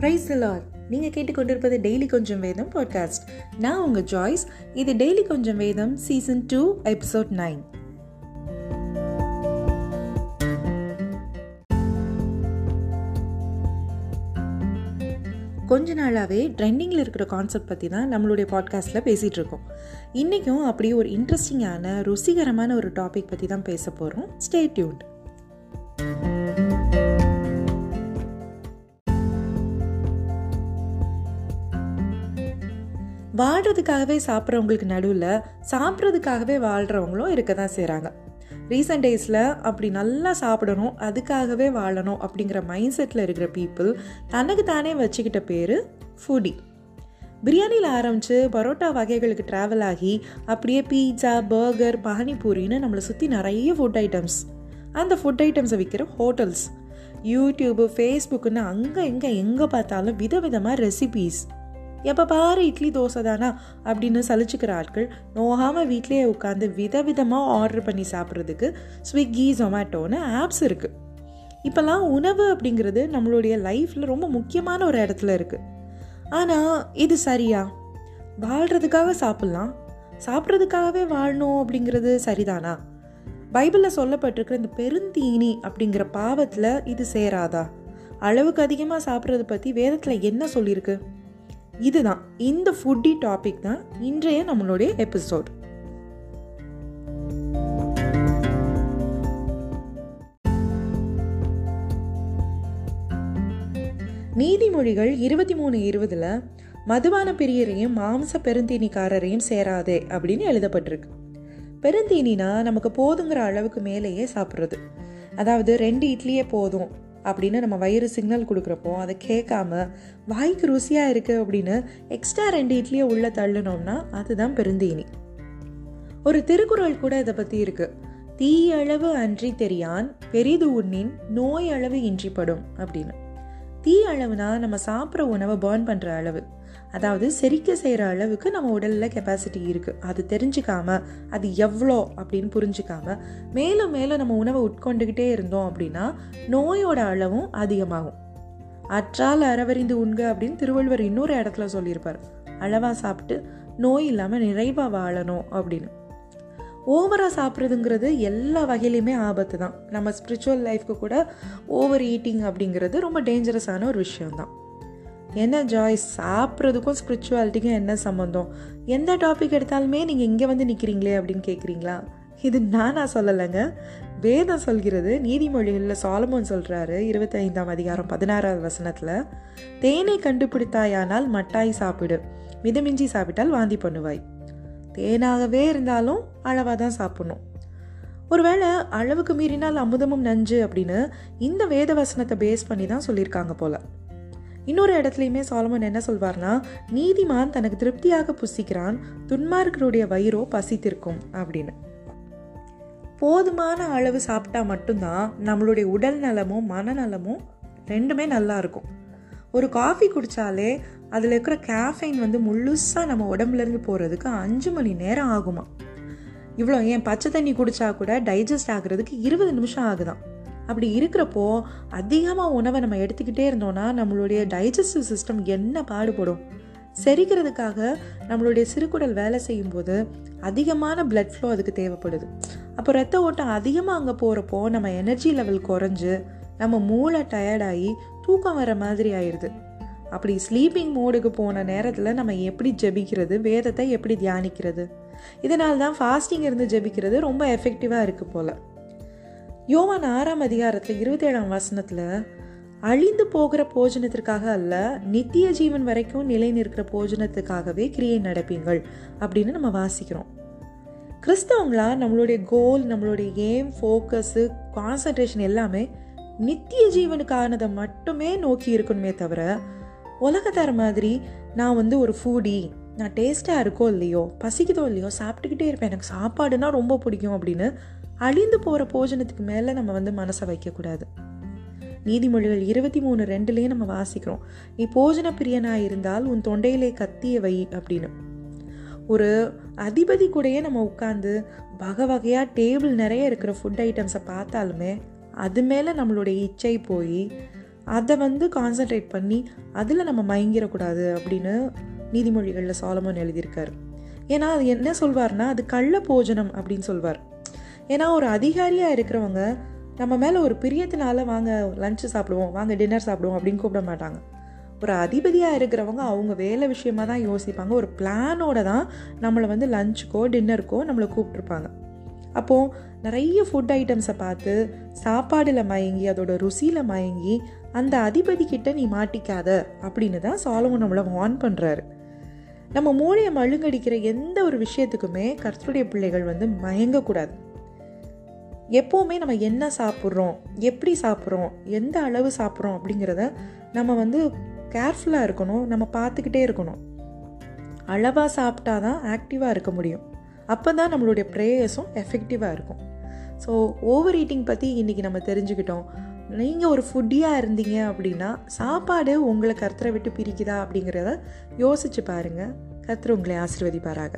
Price லார் நீங்கள் கேட்டுக்கொண்டிருப்பது daily கொஞ்சம் வேதம் பாட்காஸ்ட் நான் உங்கள் ஜாய்ஸ் இது டெய்லி கொஞ்சம் வேதம் சீசன் டூ எபிசோட் நைன் கொஞ்ச நாளாகவே ட்ரெண்டிங்கில் இருக்கிற கான்செப்ட் பற்றி தான் நம்மளுடைய பாட்காஸ்ட்டில் பேசிகிட்டு இருக்கோம். இன்றைக்கும் அப்படியே ஒரு இன்ட்ரெஸ்டிங்கான ருசிகரமான ஒரு டாபிக் பற்றி தான் பேச போகிறோம் ஸ்டே டியூன்ட் வாழ்கிறதுக்காகவே சாப்பிட்றவங்களுக்கு நடுவில் சாப்பிட்றதுக்காகவே வாழ்கிறவங்களும் இருக்க தான் செய்கிறாங்க ரீசெண்ட் டேஸில் அப்படி நல்லா சாப்பிடணும் அதுக்காகவே வாழணும் அப்படிங்கிற மைண்ட் செட்டில் இருக்கிற பீப்புள் தனக்கு தானே வச்சுக்கிட்ட பேர் ஃபுடி பிரியாணியில் ஆரம்பித்து பரோட்டா வகைகளுக்கு ட்ராவல் ஆகி அப்படியே பீட்சா பர்கர் பானிபூரின்னு நம்மளை சுற்றி நிறைய ஃபுட் ஐட்டம்ஸ் அந்த ஃபுட் ஐட்டம்ஸை விற்கிற ஹோட்டல்ஸ் யூடியூப்பு ஃபேஸ்புக்குன்னு அங்கே இங்கே எங்கே பார்த்தாலும் விதவிதமாக ரெசிபீஸ் எப்போ பாரு இட்லி தோசை தானா அப்படின்னு சலிச்சுக்கிற ஆட்கள் நோகாமல் வீட்லேயே உட்காந்து விதவிதமாக ஆர்டர் பண்ணி சாப்பிட்றதுக்கு ஸ்விக்கி ஜொமேட்டோன்னு ஆப்ஸ் இருக்குது இப்போல்லாம் உணவு அப்படிங்கிறது நம்மளுடைய லைஃப்பில் ரொம்ப முக்கியமான ஒரு இடத்துல இருக்குது ஆனால் இது சரியா? வாழ்கிறதுக்காக சாப்பிட்லாம். சாப்பிட்றதுக்காகவே வாழணும் அப்படிங்கிறது சரிதானா? பைபிளில் சொல்லப்பட்டிருக்கிற இந்த பெருந்தீனி அப்படிங்கிற பாவத்தில் இது சேராதா? அளவுக்கு அதிகமாக சாப்பிட்றத பற்றி வேதத்தில் என்ன சொல்லியிருக்கு? இதுதான். இந்த ஃபுட்டி டாபிக் தான் இன்றைய நம்மளுடைய எபிசோட் நீதிமொழிகள் இருபத்தி மூணு இருபதுல மதுபான பெரியரையும் மாம்ச பெருந்தீனிக்காரரையும் சேராதே அப்படின்னு எழுதப்பட்டிருக்கு. பெருந்தீனினா நமக்கு போதுங்கிற அளவுக்கு மேலேயே சாப்பிட்றது. அதாவது ரெண்டு இட்லியே போதும். அப்படின்னு நம்ம வயிறு சிக்னல் கொடுக்குறப்போ அதை கேட்காம வாய்க்கு ருசியாக இருக்குது அப்படின்னு எக்ஸ்ட்ரா ரெண்டு இட்லியை உள்ளே தள்ளினோம்னா அதுதான் பெருந்தீனி. ஒரு திருக்குறள் கூட இதை பற்றி இருக்குது தீயளவு அன்றி தெரியான் பெரிது உண்ணின் நோய் அளவு இன்றிப்படும் அப்படின்னு. தீ அளவுனா நம்ம சாப்பிட்ற உணவை பேர்ன் பண்ணுற அளவு. அதாவது செரிக்க செய்கிற அளவுக்கு நம்ம உடலில் கெப்பாசிட்டி இருக்குது அது தெரிஞ்சுக்காம அது எவ்வளோ அப்படின்னு புரிஞ்சுக்காம மேலும் மேலும் நம்ம உணவை உட்கொண்டுக்கிட்டே இருந்தோம் அப்படின்னா நோயோட அளவும் அதிகமாகும். அற்றால் அறவறிந்து உண்க அப்படின்னு திருவள்ளுவர் இன்னொரு இடத்துல சொல்லியிருப்பார். அளவாக சாப்பிட்டு நோய் இல்லாமல் நிறைவாக வாழணும் அப்படின்னு. ஓவராக சாப்பிட்றதுங்கிறது எல்லா வகையிலையுமே ஆபத்து தான். நம்ம ஸ்பிரிச்சுவல் லைஃப்க்கு கூட ஓவர் ஈட்டிங் அப்படிங்கிறது ரொம்ப டேஞ்சரஸான ஒரு விஷயம்தான் என்ன ஜாய் சாப்பிட்றதுக்கும் ஸ்பிரிச்சுவாலிட்டிக்கும் என்ன சம்மந்தம் எந்த டாபிக் எடுத்தாலுமே நீங்கள் இங்கே வந்து நிற்கிறீங்களே அப்படின்னு கேட்குறீங்களா இது நானா சொல்லலைங்க. வேதம் சொல்கிறது நீதிமொழிகளில் சாலமோன் சொல்கிறாரு இருபத்தைந்தாம் அதிகாரம் பதினாறாவது வசனத்தில் தேனை கண்டுபிடித்தாயானால் மட்டாய் சாப்பிடு மிதமிஞ்சி சாப்பிட்டால் வாந்தி பண்ணுவாய். தேனாகவே இருந்தாலும் அளவாக தான் சாப்பிடணும். ஒருவேளை அளவுக்கு மீறினால் அமுதமும் நஞ்சு அப்படின்னு இந்த வேத வசனத்தை பேஸ் பண்ணி தான் சொல்லியிருக்காங்க போல. இன்னொரு இடத்துலையுமே சாலமன் என்ன சொல்வார்னா நீதிமான் தனக்கு திருப்தியாக புசிக்கிறான் துன்மார்க்கருடைய வயிறோ பசித்திருக்கும் அப்படின்னு. போதுமான அளவு சாப்பிட்டா மட்டும்தான் நம்மளுடைய உடல் நலமும் மனநலமும் ரெண்டுமே நல்லா இருக்கும். ஒரு காஃபி குடித்தாலே அதில் இருக்கிற கேஃபைன் வந்து முழுசாக நம்ம உடம்புலேருந்து போகிறதுக்கு அஞ்சு மணி நேரம் ஆகுமா? இவ்வளோ ஏன் பச்சை தண்ணி குடித்தா கூட டைஜஸ்ட் ஆகுறதுக்கு இருபது நிமிஷம் ஆகுதான். அப்படி இருக்கிறப்போ அதிகமாக உணவை நம்ம எடுத்துக்கிட்டே இருந்தோம்னா நம்மளுடைய டைஜஸ்டிவ் சிஸ்டம் என்ன பாடுபடும்? செரிக்கிறதுக்காக நம்மளுடைய சிறுகுடல் வேலை செய்யும்போது அதிகமான பிளட் ஃப்ளோ அதுக்கு தேவைப்படுது. அப்போ ரத்த ஓட்டம் அதிகமாக அங்கே போகிறப்போ நம்ம எனர்ஜி லெவல் குறைஞ்சு நம்ம மூளை டயர்டாகி தூக்கம் வர மாதிரி ஆயிடுது அப்படி ஸ்லீப்பிங் மோடுக்கு போன நேரத்தில் நம்ம எப்படி ஜெபிக்கிறது வேதத்தை எப்படி தியானிக்கிறது இதனால தான் ஃபாஸ்டிங் இருந்து ஜெபிக்கிறது ரொம்ப எஃபெக்டிவாக இருக்குது போல். யோவான் ஆறாம் அதிகாரத்தில் இருபத்தேழாம் வசனத்தில் அழிந்து போகிற போஜனத்திற்காக அல்ல நித்திய ஜீவன் வரைக்கும் நிலை நிற்கிற போஜனத்துக்காகவே கிரியை நடப்பீங்கள் அப்படின்னு நம்ம வாசிக்கிறோம். கிறிஸ்தவங்களா நம்மளுடைய கோல் நம்மளுடைய எய்ம் ஃபோக்கஸு கான்சன்ட்ரேஷன் எல்லாமே நித்திய ஜீவனுக்கானதை மட்டுமே நோக்கி இருக்கணுமே தவிர உலகத்தர மாதிரி நான் வந்து ஒரு ஃபூடி நான் டேஸ்ட்டாக இருக்கோ இல்லையோ பசிக்குதோ இல்லையோ சாப்பிட்டுக்கிட்டே இருப்பேன். எனக்கு சாப்பாடுனா ரொம்ப பிடிக்கும் அப்படின்னு அழிந்து போகிற போஜனத்துக்கு மேலே நம்ம வந்து மனசை வைக்கக்கூடாது. நீதிமொழிகள் இருபத்தி மூணு ரெண்டுலேயும் நம்ம வாசிக்கிறோம். நீ போஜன பிரியனாக இருந்தால் உன் தொண்டையிலே கத்திய வை அப்படின்னு. ஒரு அதிபதி கூடயே நம்ம உட்காந்து வகை வகையாக டேபிள் நிறைய இருக்கிற ஃபுட் ஐட்டம்ஸை பார்த்தாலுமே அது மேலே நம்மளுடைய இச்சை போய் அதை வந்து கான்சன்ட்ரேட் பண்ணி அதில் நம்ம மயங்கிடக்கூடாது அப்படின்னு நீதிமொழிகளில் சாலமோன் எழுதியிருக்காரு. ஏன்னா அது என்ன சொல்வார்னா அது கள்ள போஜனம் அப்படின்னு சொல்வார். ஏன்னா ஒரு அதிகாரியாக இருக்கிறவங்க நம்ம மேலே ஒரு பிரியத்தினால வாங்க லஞ்சு சாப்பிடுவோம் வாங்க டின்னர் சாப்பிடுவோம் அப்படின்னு கூப்பிட மாட்டாங்க. ஒரு அதிபதியாக இருக்கிறவங்க அவங்க வேலை விஷயமா தான் யோசிப்பாங்க. ஒரு பிளானோட தான் நம்மளை வந்து லஞ்சுக்கோ டின்னருக்கோ நம்மளை கூப்பிட்ருப்பாங்க அப்போது நிறைய ஃபுட் ஐட்டம்ஸை பார்த்து சாப்பாடில் மயங்கி அதோட ருசியில் மயங்கி அந்த அதிபதி கிட்ட நீ மாட்டிக்காத அப்படின்னு தான் சாலமன் நம்மளை வார்ன் பண்ணுறாரு நம்ம மூளையை மழுங்கடிக்கிற எந்த ஒரு விஷயத்துக்குமே கர்த்தருடைய பிள்ளைகள் வந்து மயங்கக்கூடாது. எப்போவுமே நம்ம என்ன சாப்பிட்றோம் எப்படி சாப்பிட்றோம் எந்த அளவு சாப்பிட்றோம் அப்படிங்கிறத நம்ம வந்து கேர்ஃபுல்லாக இருக்கணும் நம்ம பார்த்துக்கிட்டே இருக்கணும். அளவாக சாப்பிட்டா தான் ஆக்டிவாக இருக்க முடியும். அப்போ தான் நம்மளுடைய ப்ரேயர்ஸும் எஃபெக்டிவாக இருக்கும். ஸோ ஓவர் ஈட்டிங் பற்றி இன்றைக்கி நம்ம தெரிஞ்சுக்கிட்டோம். நீங்கள் ஒரு ஃபுட்டியாக இருந்தீங்க அப்படின்னா சாப்பாடு உங்களை கர்த்தரை விட்டு பிரிக்குதா அப்படிங்கிறத யோசிச்சு பாருங்கள் கர்த்தர் உங்களை ஆசிர்வதிப்பாராக.